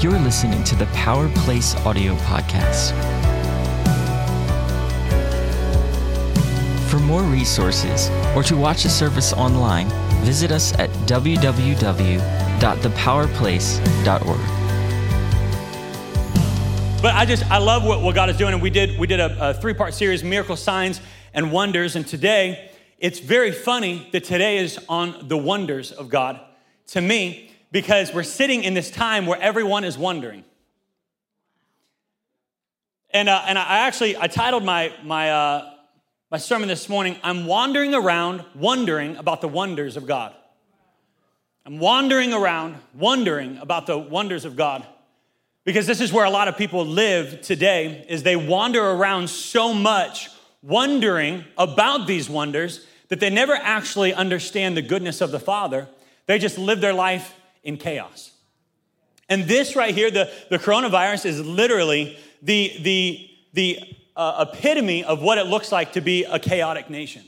You're listening to the Power Place Audio Podcast. For more resources or to watch the service online, visit us at www.thepowerplace.org. But I just I love what, what God is doing, and we did we did a, a three part series, miracle signs and wonders, and today it's very funny that today is on the wonders of God to me because we're sitting in this time where everyone is wondering. And, uh, and I actually I titled my my uh, my sermon this morning. I'm wandering around wondering about the wonders of God. I'm wandering around wondering about the wonders of God because this is where a lot of people live today is they wander around so much wondering about these wonders that they never actually understand the goodness of the Father. They just live their life in chaos. And this right here, the, the coronavirus, is literally the, the, the uh, epitome of what it looks like to be a chaotic nation.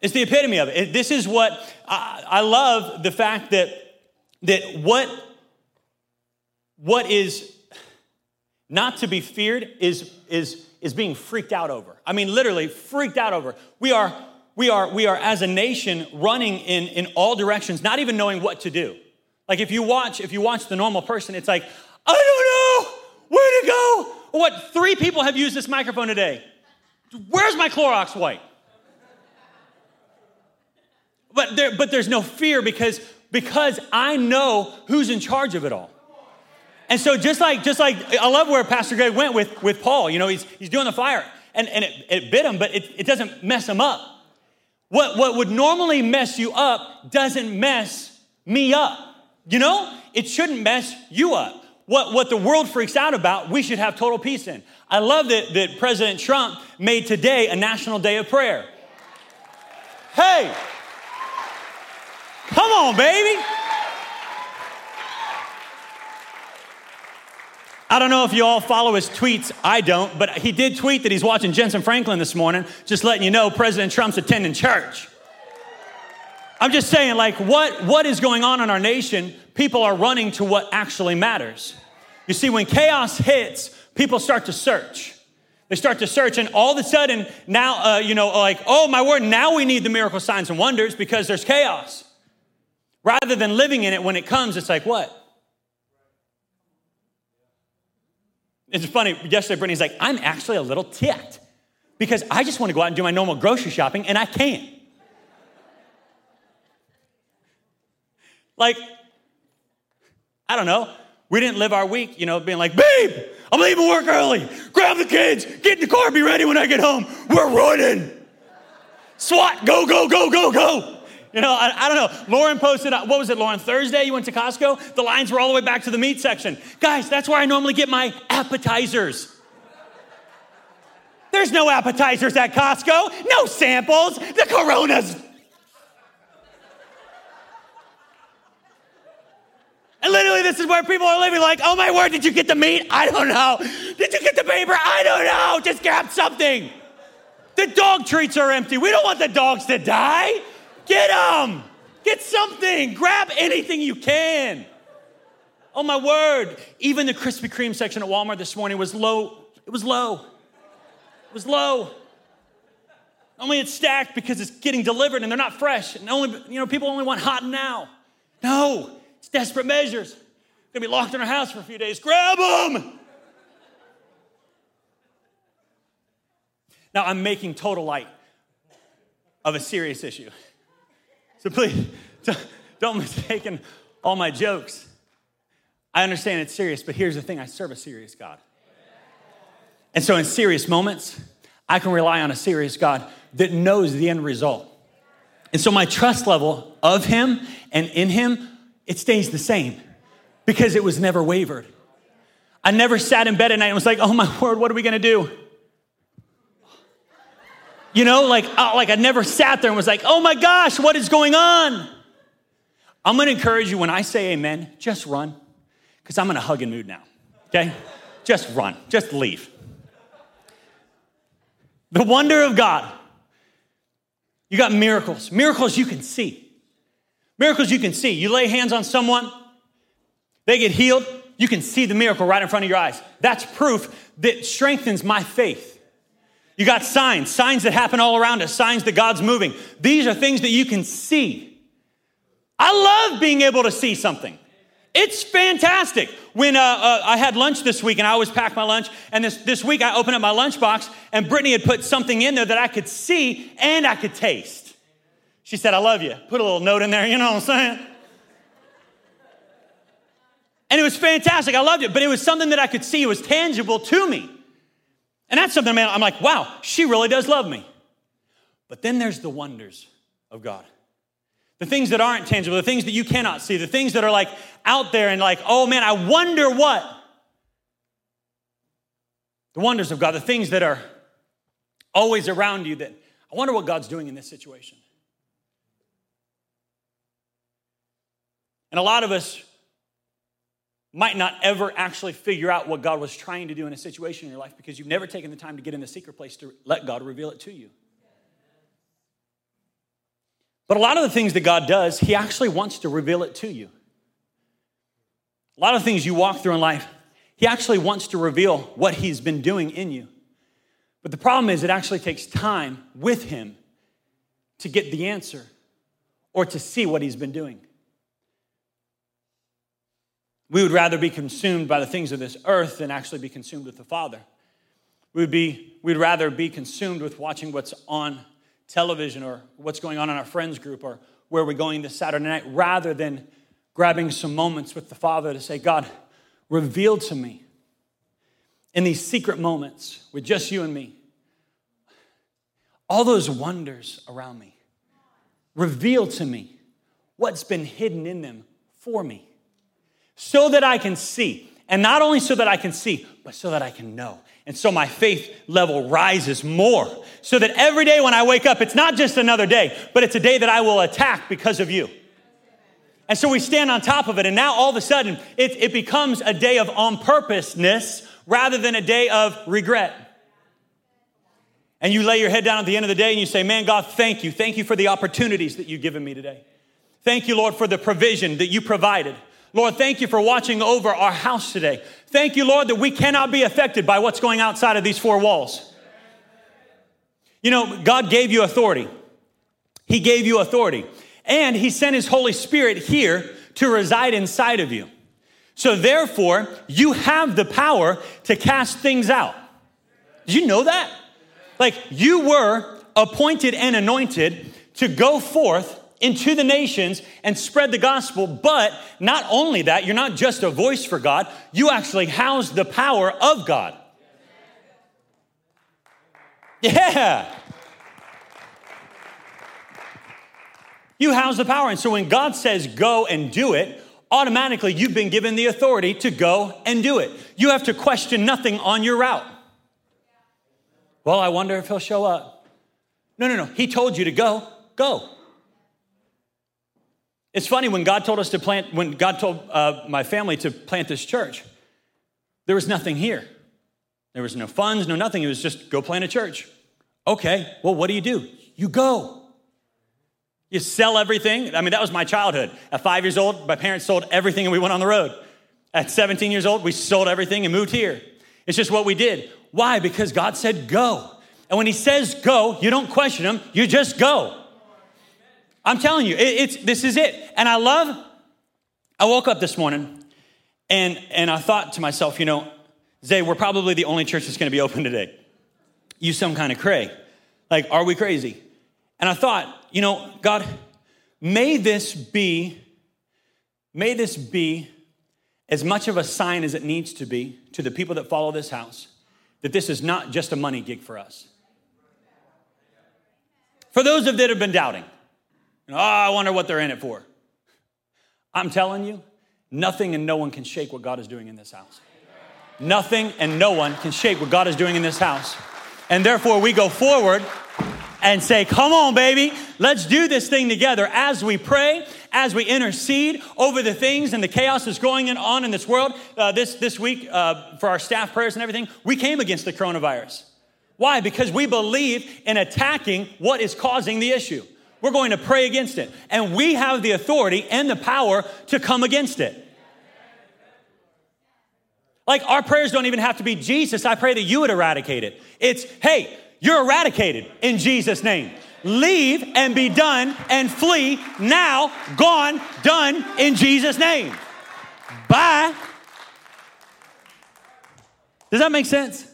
It's the epitome of it. this is what I, I love the fact that, that what, what is not to be feared is, is, is being freaked out over. I mean, literally freaked out over. We are we are, we are as a nation running in, in all directions, not even knowing what to do. Like if you watch, if you watch the normal person, it's like, I don't know where to go. What, three people have used this microphone today. Where's my Clorox wipe? But, there, but there's no fear because, because I know who's in charge of it all. And so just like, just like, I love where Pastor Greg went with, with Paul. You know, he's, he's doing the fire and, and it, it bit him, but it, it doesn't mess him up. What, what would normally mess you up doesn't mess me up. You know, it shouldn't mess you up. What, what the world freaks out about, we should have total peace in. I love that, that President Trump made today a national day of prayer. Hey, come on, baby. I don't know if you all follow his tweets. I don't, but he did tweet that he's watching Jentezen Franklin this morning, just letting you know President Trump's attending church. I'm just saying, like, what, what is going on in our nation? People are running to what actually matters. You see, when chaos hits, people start to search. They start to search, and all of a sudden, now, uh, you know, like, oh my word, now we need the miracle signs and wonders because there's chaos. Rather than living in it when it comes, it's like, what? It's funny, yesterday Brittany's like, I'm actually a little ticked because I just want to go out and do my normal grocery shopping and I can't. like, I don't know. We didn't live our week, you know, being like, babe, I'm leaving work early. Grab the kids, get in the car, be ready when I get home. We're running. SWAT, go, go, go, go, go. You know, I, I, don't know. Lauren posted, uh, what was it, Lauren? Thursday, you went to Costco? The lines were all the way back to the meat section. Guys, that's where I normally get my appetizers. There's no appetizers at Costco, no samples, the coronas. And literally, this is where people are living like, oh my word, did you get the meat? I don't know. Did you get the paper? I don't know. Just grab something. The dog treats are empty. We don't want the dogs to die. Get them. Get something. Grab anything you can. Oh my word. Even the Krispy Kreme section at Walmart this morning was low. It was low. It was low. Only it's stacked because it's getting delivered and they're not fresh. And only, you know, people only want hot now. No, it's desperate measures. Gonna be locked in our house for a few days. Grab them. Now I'm making total light of a serious issue. So please, don't mistake all my jokes. I understand it's serious, but here's the thing I serve a serious God. And so, in serious moments, I can rely on a serious God that knows the end result. And so, my trust level of Him and in Him, it stays the same because it was never wavered. I never sat in bed at night and was like, oh my word, what are we gonna do? You know, like, uh, like I never sat there and was like, oh my gosh, what is going on? I'm gonna encourage you when I say amen, just run, because I'm in a hugging mood now, okay? just run, just leave. The wonder of God. You got miracles, miracles you can see. Miracles you can see. You lay hands on someone, they get healed. You can see the miracle right in front of your eyes. That's proof that strengthens my faith. You got signs, signs that happen all around us, signs that God's moving. These are things that you can see. I love being able to see something. It's fantastic. When uh, uh, I had lunch this week, and I always pack my lunch, and this, this week I opened up my lunchbox, and Brittany had put something in there that I could see and I could taste. She said, I love you. Put a little note in there, you know what I'm saying? And it was fantastic. I loved it, but it was something that I could see. It was tangible to me. And that's something, man, I'm like, wow, she really does love me. But then there's the wonders of God. The things that aren't tangible, the things that you cannot see, the things that are like out there and like, oh man, I wonder what. The wonders of God, the things that are always around you that I wonder what God's doing in this situation. And a lot of us might not ever actually figure out what God was trying to do in a situation in your life because you've never taken the time to get in the secret place to let God reveal it to you. But a lot of the things that God does, He actually wants to reveal it to you. A lot of things you walk through in life, He actually wants to reveal what He's been doing in you. But the problem is, it actually takes time with Him to get the answer or to see what He's been doing. We would rather be consumed by the things of this earth than actually be consumed with the Father. We would be, we'd rather be consumed with watching what's on television or what's going on in our friends group or where we're going this Saturday night rather than grabbing some moments with the Father to say, God, reveal to me in these secret moments with just you and me all those wonders around me. Reveal to me what's been hidden in them for me so that I can see. And not only so that I can see, but so that I can know. And so my faith level rises more. So that every day when I wake up, it's not just another day, but it's a day that I will attack because of you. And so we stand on top of it. And now all of a sudden, it, it becomes a day of on purposeness rather than a day of regret. And you lay your head down at the end of the day and you say, Man, God, thank you. Thank you for the opportunities that you've given me today. Thank you, Lord, for the provision that you provided. Lord, thank you for watching over our house today. Thank you, Lord, that we cannot be affected by what's going outside of these four walls. You know, God gave you authority. He gave you authority. And He sent His Holy Spirit here to reside inside of you. So, therefore, you have the power to cast things out. Did you know that? Like, you were appointed and anointed to go forth into the nations and spread the gospel. But not only that, you're not just a voice for God, you actually house the power of God. Yeah. You house the power. And so when God says go and do it, automatically you've been given the authority to go and do it. You have to question nothing on your route. Well, I wonder if he'll show up. No, no, no. He told you to go, go. It's funny when God told us to plant, when God told uh, my family to plant this church, there was nothing here. There was no funds, no nothing. It was just go plant a church. Okay, well, what do you do? You go. You sell everything. I mean, that was my childhood. At five years old, my parents sold everything and we went on the road. At 17 years old, we sold everything and moved here. It's just what we did. Why? Because God said go. And when He says go, you don't question Him, you just go. I'm telling you, it, it's this is it. And I love. I woke up this morning, and and I thought to myself, you know, Zay, we're probably the only church that's going to be open today. You some kind of cray. Like, are we crazy? And I thought, you know, God, may this be, may this be as much of a sign as it needs to be to the people that follow this house that this is not just a money gig for us. For those of that have been doubting, oh, I wonder what they're in it for. I'm telling you, nothing and no one can shake what God is doing in this house. Nothing and no one can shake what God is doing in this house. And therefore, we go forward and say, Come on, baby, let's do this thing together as we pray, as we intercede over the things and the chaos that's going on in this world. Uh, this, this week, uh, for our staff prayers and everything, we came against the coronavirus. Why? Because we believe in attacking what is causing the issue. We're going to pray against it. And we have the authority and the power to come against it. Like our prayers don't even have to be Jesus. I pray that you would eradicate it. It's, hey, you're eradicated in Jesus' name. Leave and be done and flee now, gone, done in Jesus' name. Bye. Does that make sense?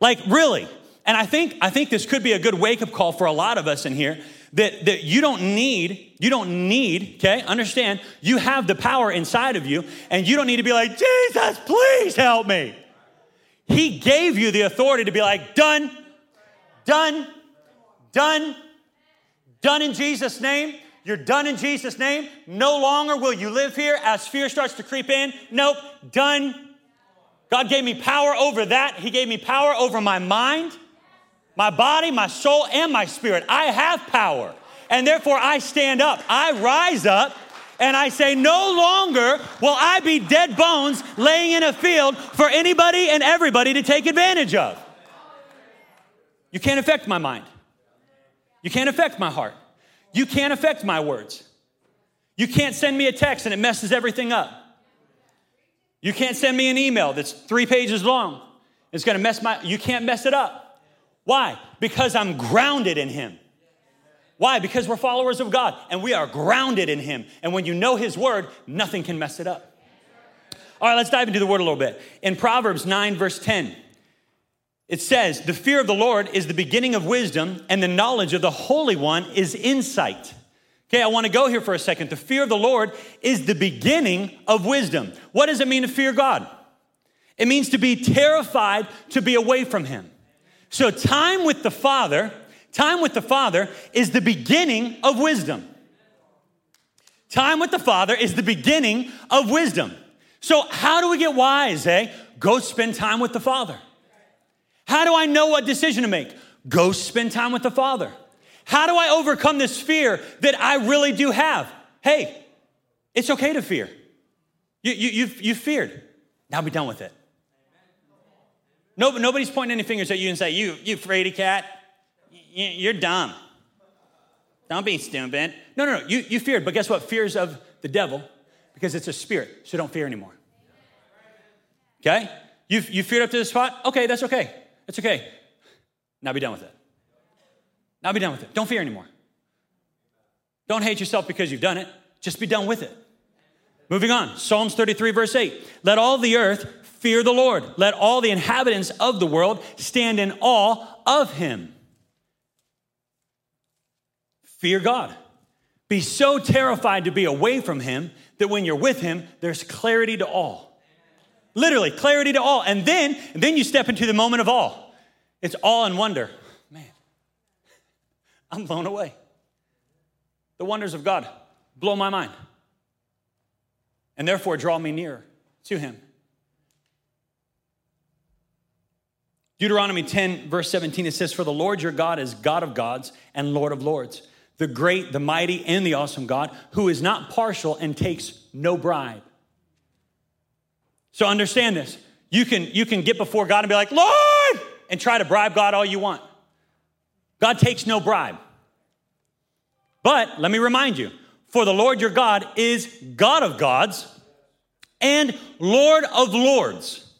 Like, really? And I think, I think this could be a good wake up call for a lot of us in here that, that you don't need, you don't need, okay, understand, you have the power inside of you, and you don't need to be like, Jesus, please help me. He gave you the authority to be like, done, done, done, done in Jesus' name. You're done in Jesus' name. No longer will you live here as fear starts to creep in. Nope, done. God gave me power over that. He gave me power over my mind my body, my soul, and my spirit. I have power. And therefore, I stand up. I rise up and I say, No longer will I be dead bones laying in a field for anybody and everybody to take advantage of. You can't affect my mind. You can't affect my heart. You can't affect my words. You can't send me a text and it messes everything up. You can't send me an email that's three pages long. It's gonna mess my, you can't mess it up. Why? Because I'm grounded in Him. Why? Because we're followers of God and we are grounded in Him. And when you know His Word, nothing can mess it up. All right, let's dive into the Word a little bit. In Proverbs 9, verse 10, it says, The fear of the Lord is the beginning of wisdom, and the knowledge of the Holy One is insight. Okay, I want to go here for a second. The fear of the Lord is the beginning of wisdom. What does it mean to fear God? It means to be terrified to be away from Him. So, time with the Father, time with the Father is the beginning of wisdom. Time with the Father is the beginning of wisdom. So, how do we get wise, eh? Go spend time with the Father. How do I know what decision to make? Go spend time with the Father. How do I overcome this fear that I really do have? Hey, it's okay to fear. You, you, you've, you've feared. Now be done with it. No, nobody's pointing any fingers at you and say, you, you fraidy cat, you're dumb. Don't be stupid. No, no, no. You, you feared, but guess what? Fear is of the devil because it's a spirit, so don't fear anymore. Okay? You, you feared up to this spot? Okay, that's okay. That's okay. Now be done with it. Now be done with it. Don't fear anymore. Don't hate yourself because you've done it. Just be done with it. Moving on, Psalms 33, verse 8. Let all the earth Fear the Lord. Let all the inhabitants of the world stand in awe of him. Fear God. Be so terrified to be away from him that when you're with him, there's clarity to all. Literally, clarity to all. And then, and then you step into the moment of awe. It's awe and wonder. Man, I'm blown away. The wonders of God blow my mind and therefore draw me near to him. Deuteronomy 10, verse 17, it says, For the Lord your God is God of gods and Lord of lords, the great, the mighty, and the awesome God, who is not partial and takes no bribe. So understand this. You can, you can get before God and be like, Lord, and try to bribe God all you want. God takes no bribe. But let me remind you, for the Lord your God is God of gods and Lord of lords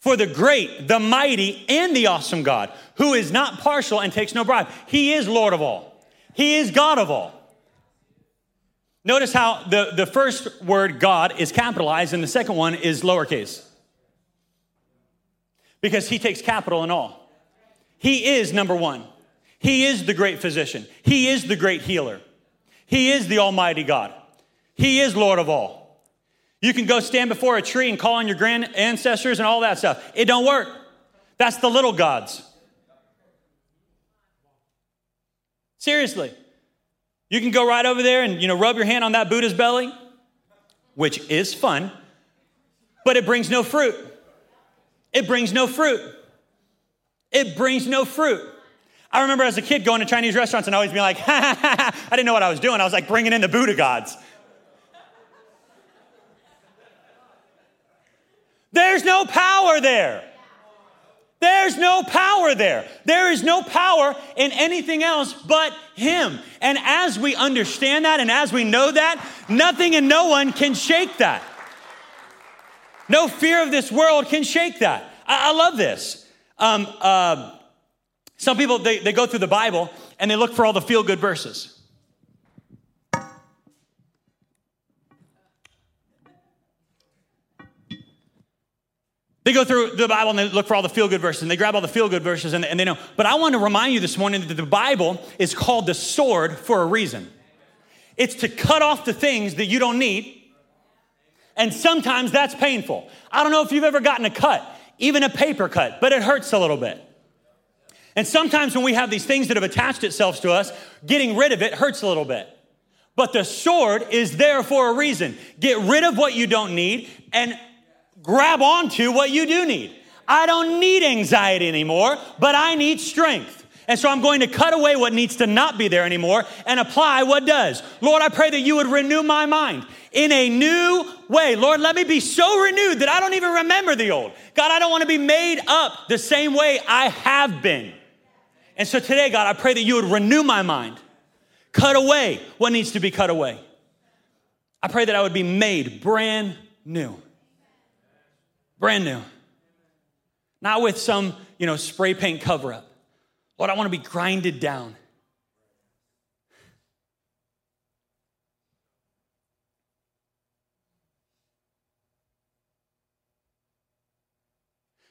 for the great, the mighty, and the awesome God, who is not partial and takes no bribe. He is Lord of all, He is God of all. Notice how the, the first word God is capitalized and the second one is lowercase. Because He takes capital in all. He is number one. He is the great physician. He is the great healer. He is the Almighty God. He is Lord of all. You can go stand before a tree and call on your grand ancestors and all that stuff. It don't work. That's the little gods. Seriously. You can go right over there and you know rub your hand on that Buddha's belly, which is fun, but it brings no fruit. It brings no fruit. It brings no fruit. I remember as a kid going to Chinese restaurants and always being like, ha, ha, ha, I didn't know what I was doing. I was like bringing in the Buddha gods. There's no power there. There's no power there. There is no power in anything else but Him. And as we understand that and as we know that, nothing and no one can shake that. No fear of this world can shake that. I, I love this. Um, uh, some people, they, they go through the Bible and they look for all the feel good verses. They go through the Bible and they look for all the feel good verses and they grab all the feel good verses and, and they know. But I want to remind you this morning that the Bible is called the sword for a reason. It's to cut off the things that you don't need. And sometimes that's painful. I don't know if you've ever gotten a cut, even a paper cut, but it hurts a little bit. And sometimes when we have these things that have attached itself to us, getting rid of it hurts a little bit. But the sword is there for a reason. Get rid of what you don't need and grab onto what you do need. I don't need anxiety anymore, but I need strength. And so I'm going to cut away what needs to not be there anymore and apply what does. Lord, I pray that you would renew my mind in a new way. Lord, let me be so renewed that I don't even remember the old. God, I don't want to be made up the same way I have been. And so today, God, I pray that you would renew my mind, cut away what needs to be cut away. I pray that I would be made brand new brand new. Not with some, you know, spray paint cover up. Lord, I want to be grinded down.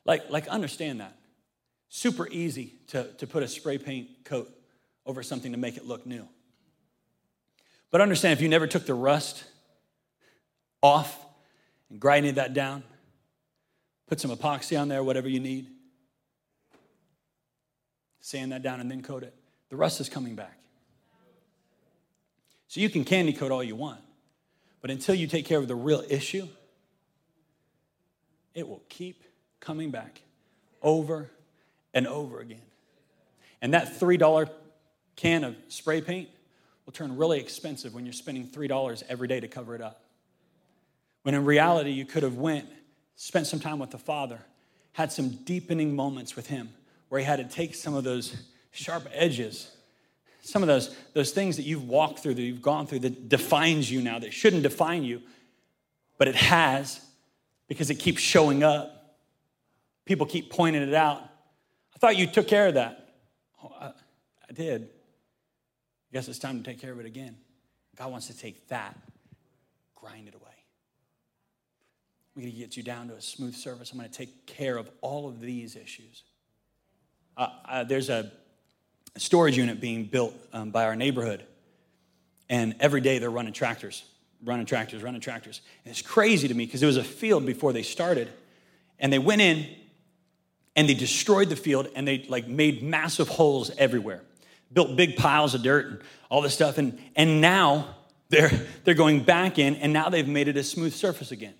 Like, like understand that. Super easy to, to put a spray paint coat over something to make it look new. But understand if you never took the rust off and grinded that down, Put some epoxy on there, whatever you need. Sand that down and then coat it. The rust is coming back. So you can candy coat all you want, but until you take care of the real issue, it will keep coming back over and over again. And that $3 can of spray paint will turn really expensive when you're spending $3 every day to cover it up. When in reality, you could have went spent some time with the Father, had some deepening moments with Him where He had to take some of those sharp edges, some of those, those things that you've walked through, that you've gone through, that defines you now, that shouldn't define you, but it has because it keeps showing up. People keep pointing it out. I thought you took care of that. Oh, I, I did. I guess it's time to take care of it again. God wants to take that, grind it away. I'm going to get you down to a smooth surface. I'm going to take care of all of these issues. Uh, uh, there's a storage unit being built um, by our neighborhood, and every day they're running tractors, running tractors, running tractors. And it's crazy to me because it was a field before they started, and they went in and they destroyed the field and they like made massive holes everywhere, built big piles of dirt and all this stuff, and and now they're they're going back in, and now they've made it a smooth surface again.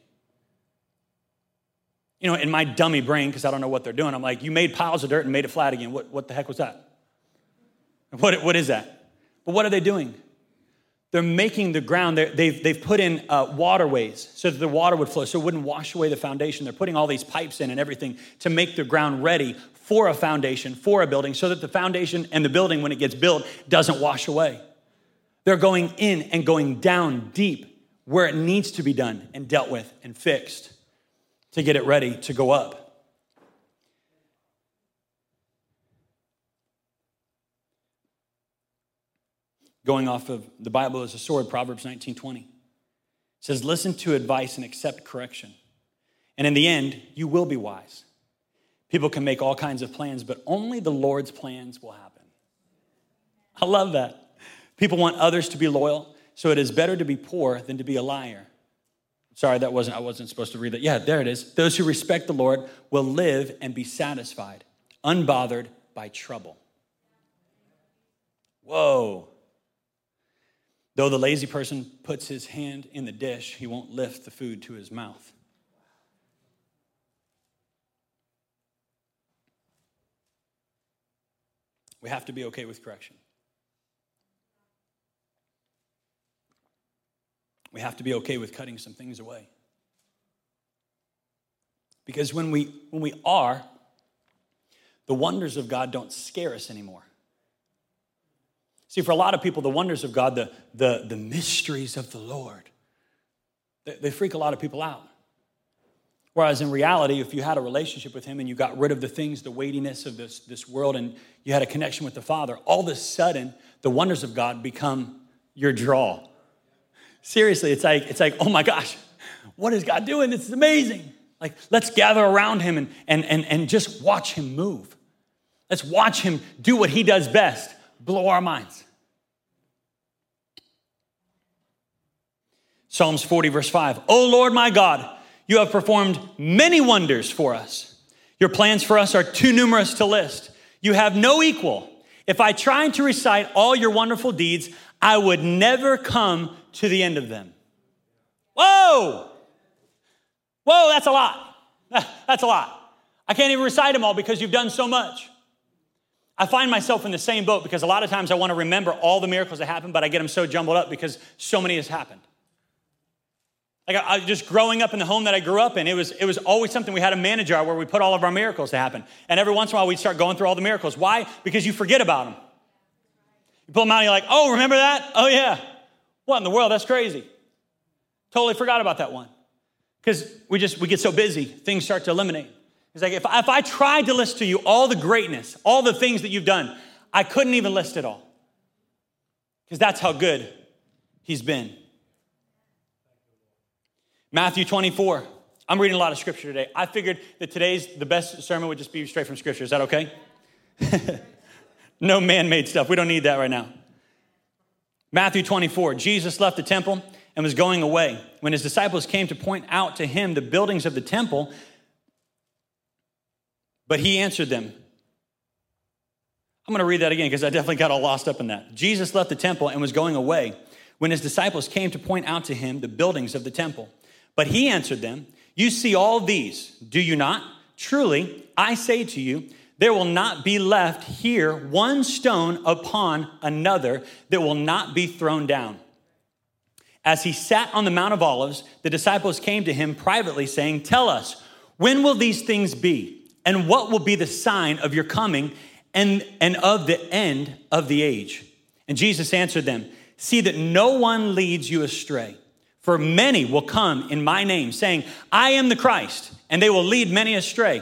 You know, in my dummy brain, because I don't know what they're doing, I'm like, you made piles of dirt and made it flat again. What, what the heck was that? What, what is that? But what are they doing? They're making the ground, they've, they've put in uh, waterways so that the water would flow, so it wouldn't wash away the foundation. They're putting all these pipes in and everything to make the ground ready for a foundation, for a building, so that the foundation and the building, when it gets built, doesn't wash away. They're going in and going down deep where it needs to be done and dealt with and fixed to get it ready to go up. Going off of the Bible as a sword, Proverbs 19:20 says, "Listen to advice and accept correction, and in the end, you will be wise." People can make all kinds of plans, but only the Lord's plans will happen. I love that. People want others to be loyal, so it is better to be poor than to be a liar. Sorry, that wasn't, I wasn't supposed to read that. Yeah, there it is. Those who respect the Lord will live and be satisfied, unbothered by trouble. Whoa. Though the lazy person puts his hand in the dish, he won't lift the food to his mouth. We have to be okay with correction. We have to be okay with cutting some things away. Because when we, when we are, the wonders of God don't scare us anymore. See, for a lot of people, the wonders of God, the, the, the mysteries of the Lord, they, they freak a lot of people out. Whereas in reality, if you had a relationship with Him and you got rid of the things, the weightiness of this, this world, and you had a connection with the Father, all of a sudden, the wonders of God become your draw. Seriously, it's like, it's like, oh my gosh, what is God doing? This is amazing. Like, let's gather around Him and, and, and, and just watch Him move. Let's watch Him do what He does best blow our minds. Psalms 40, verse 5. Oh Lord my God, you have performed many wonders for us. Your plans for us are too numerous to list. You have no equal. If I tried to recite all your wonderful deeds, I would never come to the end of them. Whoa! Whoa, that's a lot. That's a lot. I can't even recite them all because you've done so much. I find myself in the same boat because a lot of times I want to remember all the miracles that happened, but I get them so jumbled up because so many has happened. Like I, I, just growing up in the home that I grew up in, it was, it was always something we had a manager where we put all of our miracles to happen. And every once in a while we'd start going through all the miracles. Why? Because you forget about them. You pull them out and you're like, oh, remember that? Oh, yeah. What in the world? That's crazy. Totally forgot about that one. Because we just, we get so busy, things start to eliminate. It's like if, if I tried to list to you all the greatness, all the things that you've done, I couldn't even list it all. Because that's how good he's been. Matthew 24. I'm reading a lot of scripture today. I figured that today's the best sermon would just be straight from scripture. Is that okay? no man made stuff. We don't need that right now. Matthew 24. Jesus left the temple and was going away. When his disciples came to point out to him the buildings of the temple, but he answered them. I'm going to read that again because I definitely got all lost up in that. Jesus left the temple and was going away when his disciples came to point out to him the buildings of the temple. But he answered them, You see all these, do you not? Truly, I say to you, there will not be left here one stone upon another that will not be thrown down. As he sat on the Mount of Olives, the disciples came to him privately, saying, Tell us, when will these things be? And what will be the sign of your coming and, and of the end of the age? And Jesus answered them, See that no one leads you astray. For many will come in my name, saying, I am the Christ, and they will lead many astray.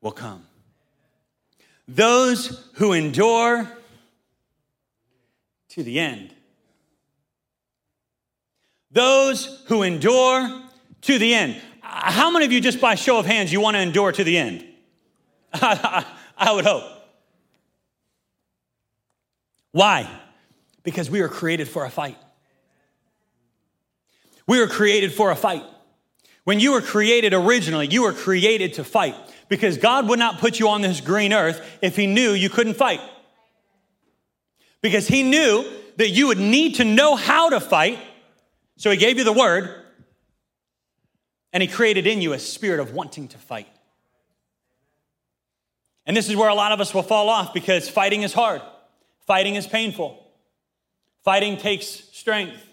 will come. Those who endure to the end. Those who endure to the end. How many of you, just by show of hands, you want to endure to the end? I would hope. Why? Because we were created for a fight. We were created for a fight. When you were created originally, you were created to fight because God would not put you on this green earth if He knew you couldn't fight. Because He knew that you would need to know how to fight, so He gave you the word, and He created in you a spirit of wanting to fight. And this is where a lot of us will fall off because fighting is hard, fighting is painful, fighting takes strength.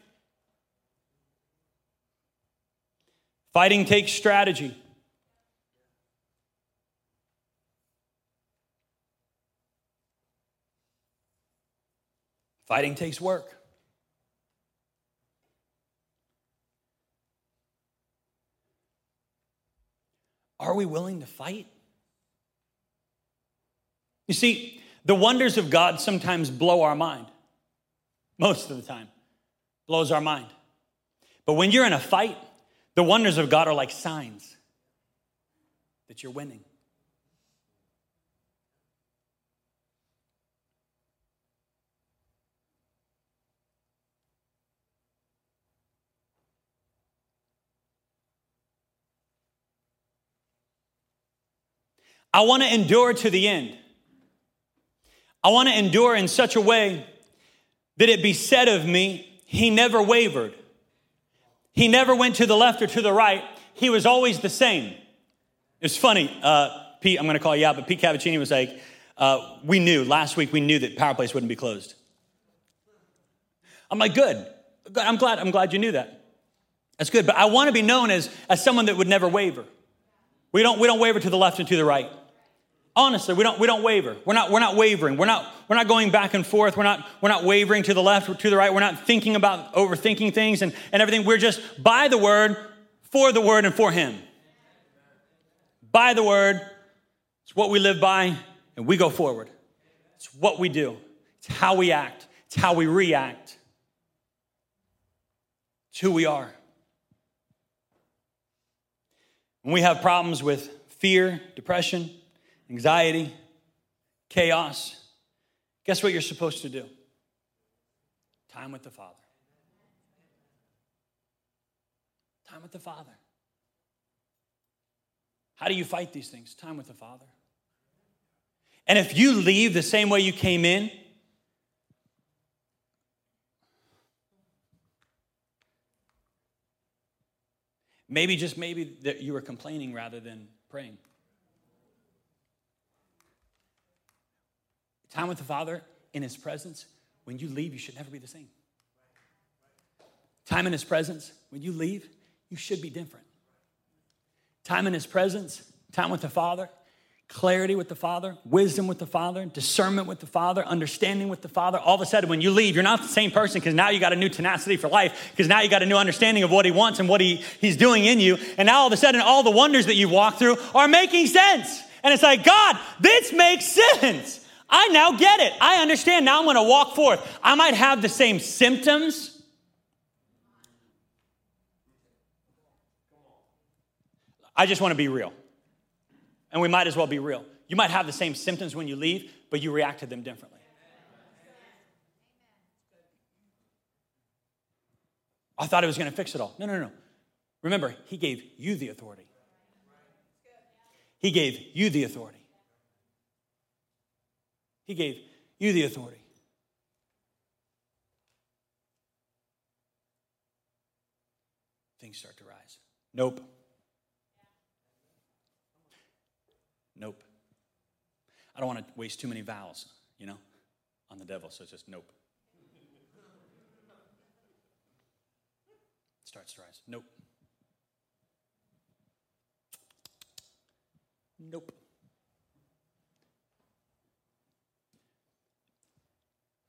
Fighting takes strategy. Fighting takes work. Are we willing to fight? You see, the wonders of God sometimes blow our mind. Most of the time, blows our mind. But when you're in a fight, the wonders of God are like signs that you're winning. I want to endure to the end. I want to endure in such a way that it be said of me, he never wavered. He never went to the left or to the right. He was always the same. It's funny, uh, Pete, I'm going to call you out, but Pete Cavaccini was like, uh, we knew last week we knew that Power Place wouldn't be closed. I'm like, good. I'm glad. I'm glad you knew that. That's good. But I want to be known as, as someone that would never waver. We don't, we don't waver to the left and to the right. Honestly, we don't, we don't waver. We're not, we're not wavering. We're not, we're not going back and forth. We're not, we're not wavering to the left or to the right. We're not thinking about overthinking things and, and everything. We're just by the word, for the word, and for him. By the word, it's what we live by, and we go forward. It's what we do, it's how we act, it's how we react, it's who we are. When we have problems with fear, depression, anxiety, chaos, guess what you're supposed to do? Time with the Father. Time with the Father. How do you fight these things? Time with the Father. And if you leave the same way you came in, maybe just maybe that you were complaining rather than praying. Time with the Father in His presence, when you leave, you should never be the same. Time in His presence, when you leave, you should be different. Time in His presence, time with the Father, clarity with the Father, wisdom with the Father, discernment with the Father, understanding with the Father. All of a sudden, when you leave, you're not the same person because now you got a new tenacity for life, because now you got a new understanding of what He wants and what he, He's doing in you. And now all of a sudden, all the wonders that you walk through are making sense. And it's like, God, this makes sense. I now get it. I understand. Now I'm going to walk forth. I might have the same symptoms. I just want to be real and we might as well be real. You might have the same symptoms when you leave, but you react to them differently. I thought it was going to fix it all. No, no, no. Remember, He gave you the authority. He gave you the authority. He gave you the authority. Things start to rise. Nope. Nope. I don't want to waste too many vowels, you know, on the devil, so it's just nope. Starts to rise. Nope. Nope.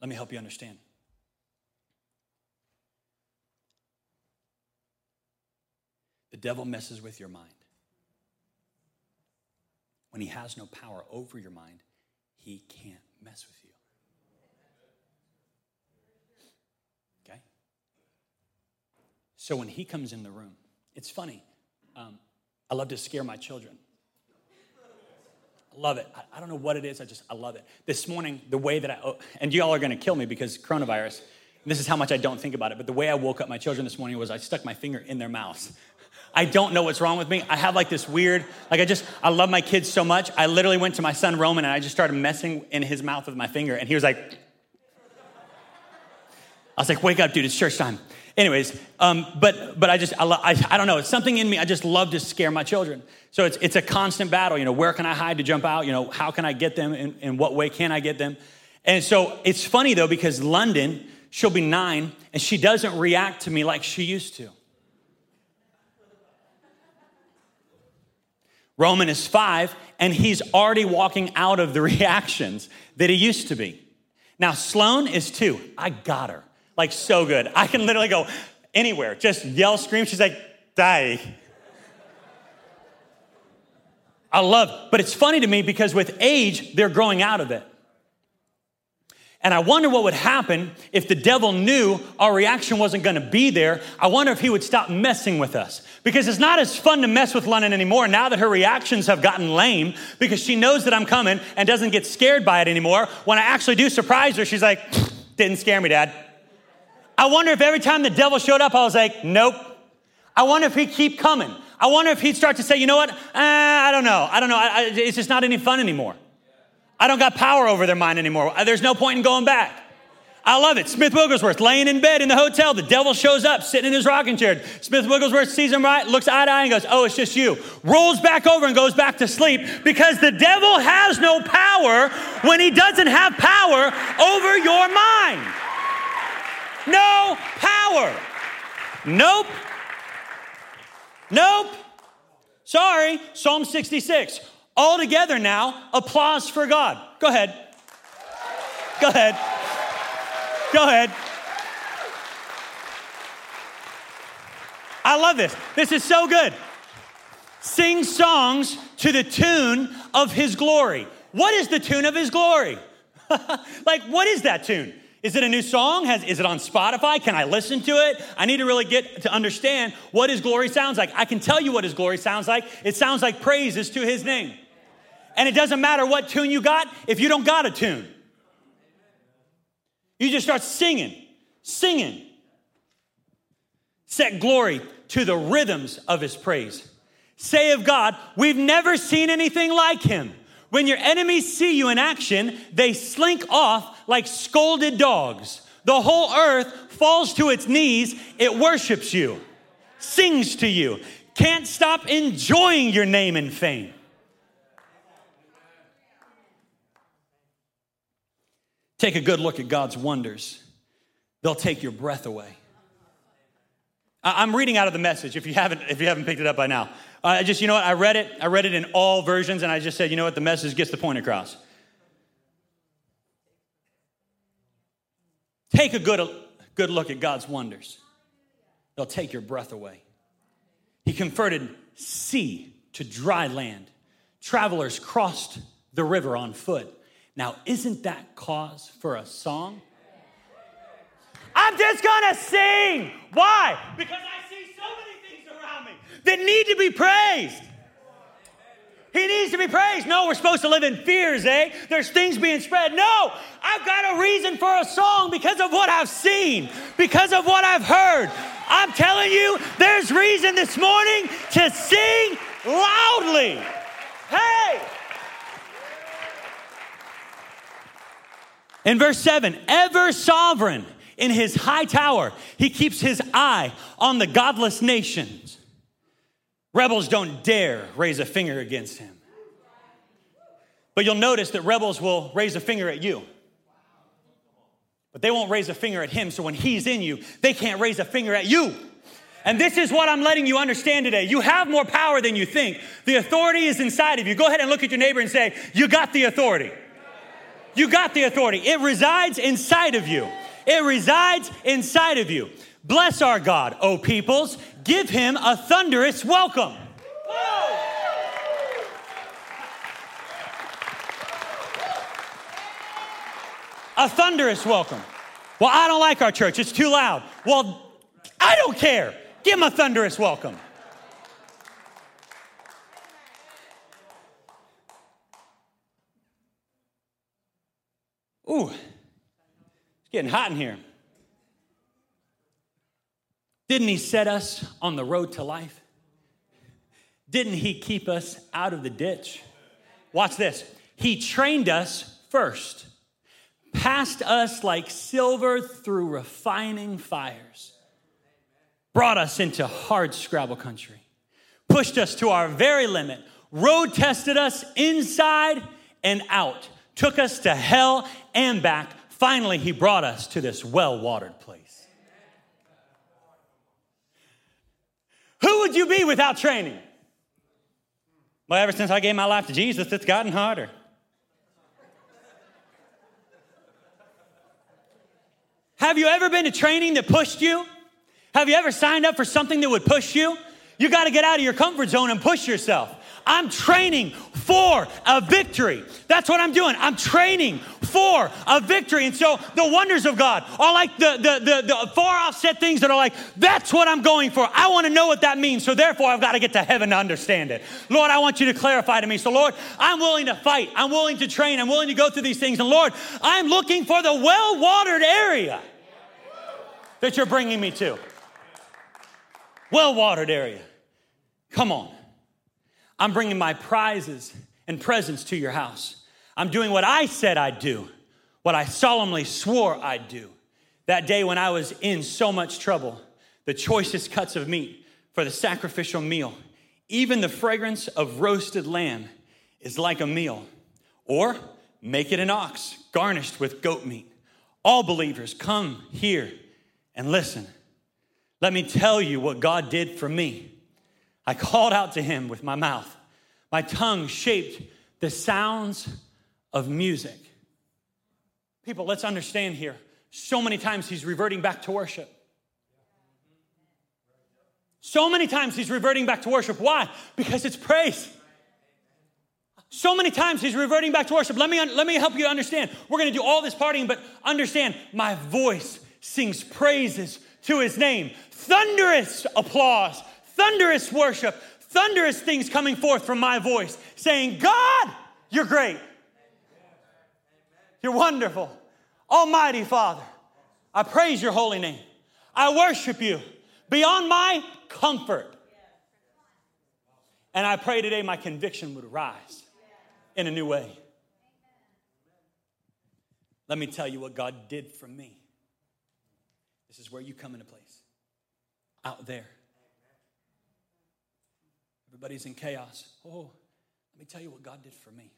Let me help you understand. The devil messes with your mind when he has no power over your mind, he can't mess with you. Okay? So when he comes in the room, it's funny. Um, I love to scare my children. Love it. I, I, don't know what it is. I just, I love it. This morning, the way that I, oh, and y'all are going to kill me because coronavirus, this is how much I don't think about it, but the way I woke up my children this morning was I stuck my finger in their mouths. I don't know what's wrong with me. I have like this weird, like I just, I love my kids so much. I literally went to my son Roman and I just started messing in his mouth with my finger. And he was like, I was like, wake up, dude, it's church time. Anyways, um, but but I just I, I, I don't know. It's something in me. I just love to scare my children. So it's it's a constant battle. You know, where can I hide to jump out? You know, how can I get them? In, in what way can I get them? And so it's funny though because London, she'll be nine, and she doesn't react to me like she used to. Roman is five, and he's already walking out of the reactions that he used to be. Now, Sloan is two. I got her. Like, so good. I can literally go anywhere, just yell, scream. She's like, die. I love, but it's funny to me because with age, they're growing out of it. And I wonder what would happen if the devil knew our reaction wasn't going to be there. I wonder if he would stop messing with us. Because it's not as fun to mess with London anymore now that her reactions have gotten lame because she knows that I'm coming and doesn't get scared by it anymore. When I actually do surprise her, she's like, didn't scare me, Dad. I wonder if every time the devil showed up, I was like, nope. I wonder if he'd keep coming. I wonder if he'd start to say, you know what? Uh, I don't know. I don't know. I, I, it's just not any fun anymore. I don't got power over their mind anymore. There's no point in going back. I love it. Smith Wigglesworth laying in bed in the hotel. The devil shows up, sitting in his rocking chair. Smith Wigglesworth sees him right, looks eye to eye, and goes, Oh, it's just you. Rolls back over and goes back to sleep because the devil has no power when he doesn't have power over your mind. No power. Nope. Nope. Sorry. Psalm 66. All together now, applause for God. Go ahead. Go ahead. Go ahead. I love this. This is so good. Sing songs to the tune of his glory. What is the tune of his glory? like, what is that tune? Is it a new song? Has, is it on Spotify? Can I listen to it? I need to really get to understand what his glory sounds like. I can tell you what his glory sounds like. It sounds like praises to his name. And it doesn't matter what tune you got if you don't got a tune. You just start singing, singing. Set glory to the rhythms of his praise. Say of God, we've never seen anything like him. When your enemies see you in action, they slink off like scolded dogs. The whole earth falls to its knees, it worships you, sings to you, can't stop enjoying your name and fame. Take a good look at God's wonders. They'll take your breath away. I'm reading out of the message if you haven't, if you haven't picked it up by now. I just, you know what, I read it, I read it in all versions, and I just said, you know what, the message gets the point across. Take a good, good look at God's wonders. They'll take your breath away. He converted sea to dry land. Travelers crossed the river on foot. Now, isn't that cause for a song? I'm just gonna sing. Why? Because I see so many things around me that need to be praised. He needs to be praised. No, we're supposed to live in fears, eh? There's things being spread. No, I've got a reason for a song because of what I've seen, because of what I've heard. I'm telling you, there's reason this morning to sing loudly. Hey! In verse 7, ever sovereign in his high tower, he keeps his eye on the godless nations. Rebels don't dare raise a finger against him. But you'll notice that rebels will raise a finger at you. But they won't raise a finger at him, so when he's in you, they can't raise a finger at you. And this is what I'm letting you understand today. You have more power than you think. The authority is inside of you. Go ahead and look at your neighbor and say, You got the authority. You got the authority. It resides inside of you. It resides inside of you. Bless our God, O peoples. Give him a thunderous welcome. A thunderous welcome. Well, I don't like our church. It's too loud. Well, I don't care. Give him a thunderous welcome. Ooh, it's getting hot in here. Didn't he set us on the road to life? Didn't he keep us out of the ditch? Watch this. He trained us first, passed us like silver through refining fires, brought us into hard scrabble country, pushed us to our very limit, road tested us inside and out took us to hell and back. Finally, he brought us to this well watered place. Who would you be without training? Well, ever since I gave my life to Jesus, it's gotten harder. Have you ever been to training that pushed you? Have you ever signed up for something that would push you? You got to get out of your comfort zone and push yourself. I'm training for a victory. That's what I'm doing. I'm training for a victory. And so the wonders of God are like the, the, the, the far offset things that are like, that's what I'm going for. I want to know what that means. So therefore, I've got to get to heaven to understand it. Lord, I want you to clarify to me. So, Lord, I'm willing to fight. I'm willing to train. I'm willing to go through these things. And Lord, I'm looking for the well watered area that you're bringing me to. Well watered area. Come on. I'm bringing my prizes and presents to your house. I'm doing what I said I'd do, what I solemnly swore I'd do. That day when I was in so much trouble, the choicest cuts of meat for the sacrificial meal, even the fragrance of roasted lamb is like a meal. Or make it an ox garnished with goat meat. All believers, come here and listen. Let me tell you what God did for me. I called out to him with my mouth. My tongue shaped the sounds of music. People, let's understand here. So many times he's reverting back to worship. So many times he's reverting back to worship. Why? Because it's praise. So many times he's reverting back to worship. Let me, let me help you understand. We're going to do all this partying, but understand my voice sings praises to his name. Thunderous applause, thunderous worship, thunderous things coming forth from my voice saying, God, you're great. You're wonderful. Almighty Father, I praise your holy name. I worship you beyond my comfort. And I pray today my conviction would rise in a new way. Let me tell you what God did for me. This is where you come into place. Out there. Everybody's in chaos. Oh, let me tell you what God did for me.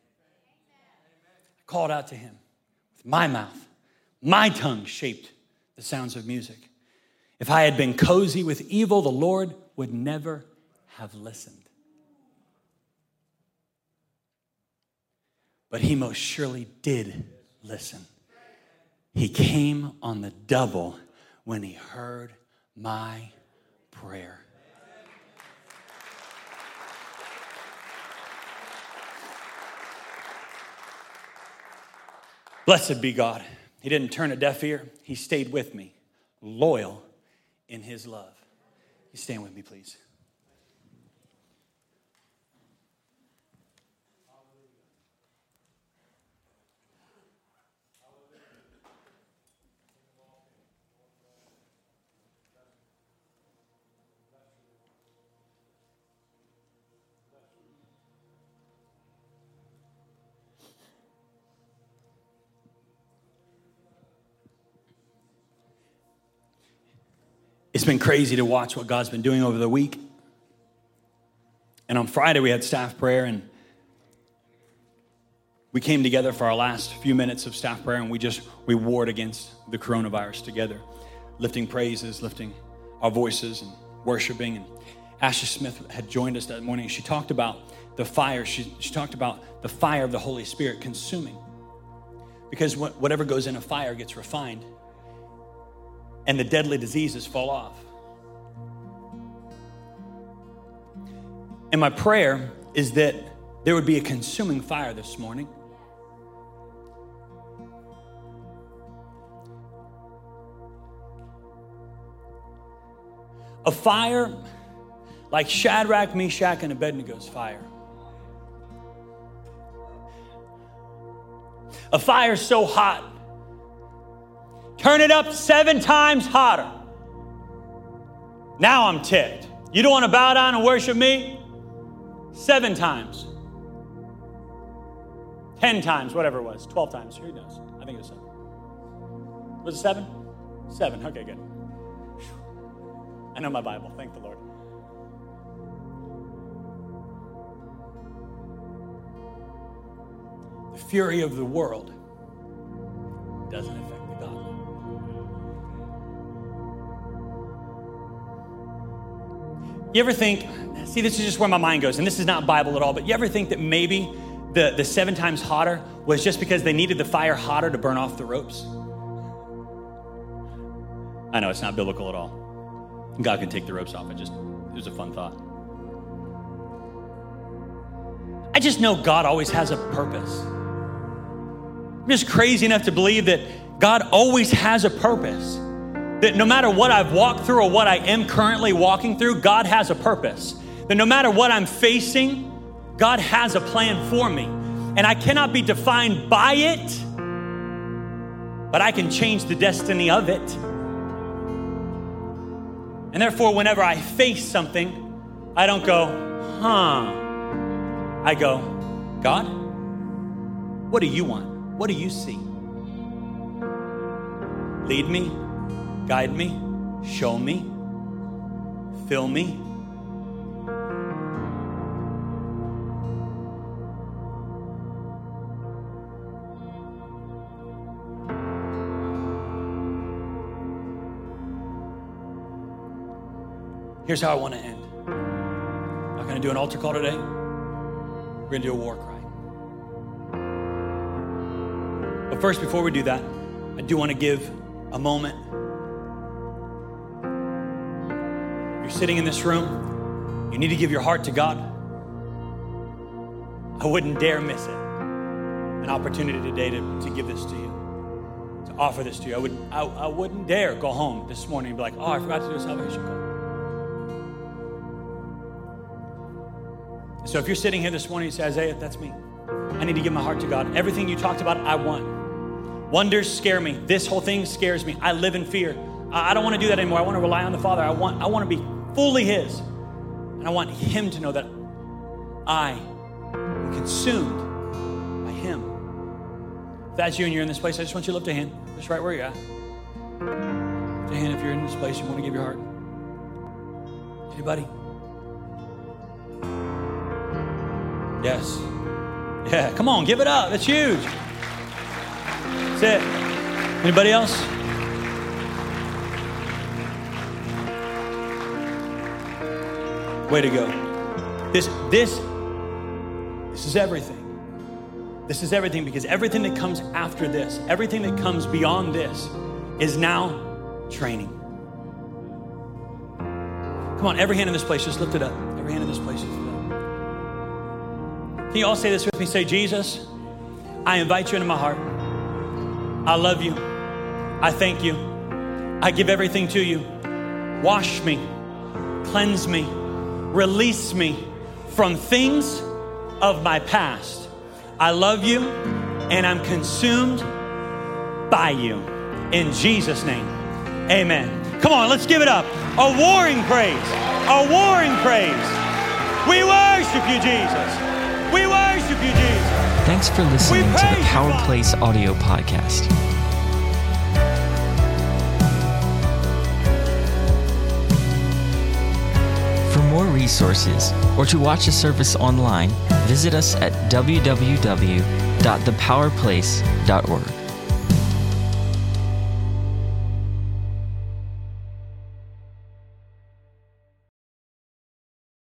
I called out to him with my mouth, my tongue shaped the sounds of music. If I had been cozy with evil, the Lord would never have listened. But he most surely did listen. He came on the double when he heard my prayer. Blessed be God. He didn't turn a deaf ear, He stayed with me, loyal in His love. You stand with me, please. It's been crazy to watch what God's been doing over the week. And on Friday, we had staff prayer, and we came together for our last few minutes of staff prayer, and we just we warred against the coronavirus together, lifting praises, lifting our voices, and worshiping. And Ashley Smith had joined us that morning. She talked about the fire. She, she talked about the fire of the Holy Spirit consuming. Because whatever goes in a fire gets refined and the deadly diseases fall off. And my prayer is that there would be a consuming fire this morning. A fire like Shadrach, Meshach, and Abednego's fire. A fire so hot Turn it up seven times hotter. Now I'm ticked. You don't want to bow down and worship me? Seven times. Ten times, whatever it was. Twelve times. Who knows? I think it was seven. Was it seven? Seven. Okay, good. I know my Bible. Thank the Lord. The fury of the world doesn't affect. You ever think, see, this is just where my mind goes, and this is not Bible at all, but you ever think that maybe the, the seven times hotter was just because they needed the fire hotter to burn off the ropes? I know it's not biblical at all. God can take the ropes off. It just it was a fun thought. I just know God always has a purpose. I'm just crazy enough to believe that God always has a purpose. That no matter what I've walked through or what I am currently walking through, God has a purpose. That no matter what I'm facing, God has a plan for me. And I cannot be defined by it, but I can change the destiny of it. And therefore, whenever I face something, I don't go, huh. I go, God, what do you want? What do you see? Lead me, guide me, show me, fill me. Here's how I want to end. I'm not going to do an altar call today. We're going to do a war cry. But first, before we do that, I do want to give a moment. Sitting in this room, you need to give your heart to God. I wouldn't dare miss it. An opportunity today to, to give this to you, to offer this to you. I, would, I, I wouldn't dare go home this morning and be like, oh, I forgot to do a salvation call. So if you're sitting here this morning and say, Isaiah, that's me. I need to give my heart to God. Everything you talked about, I want. Wonders scare me. This whole thing scares me. I live in fear. I don't want to do that anymore. I want to rely on the Father. I want, I want to be fully His. And I want Him to know that I am consumed by Him. If that's you and you're in this place, I just want you to lift a hand, just right where you're at. Lift a hand if you're in this place, you want to give your heart. Anybody? Yes. Yeah, come on, give it up. That's huge. That's it. Anybody else? Way to go. This, this, this is everything. This is everything because everything that comes after this, everything that comes beyond this, is now training. Come on, every hand in this place, just lift it up. Every hand in this place, just lift it up. Can you all say this with me? Say, Jesus, I invite you into my heart. I love you. I thank you. I give everything to you. Wash me, cleanse me, release me from things of my past. I love you and I'm consumed by you. In Jesus' name, amen. Come on, let's give it up. A warring praise. A warring praise. We worship you, Jesus. We worship you, Jesus. Thanks for listening to the Power Place audio podcast. More resources or to watch a service online, visit us at www.thepowerplace.org.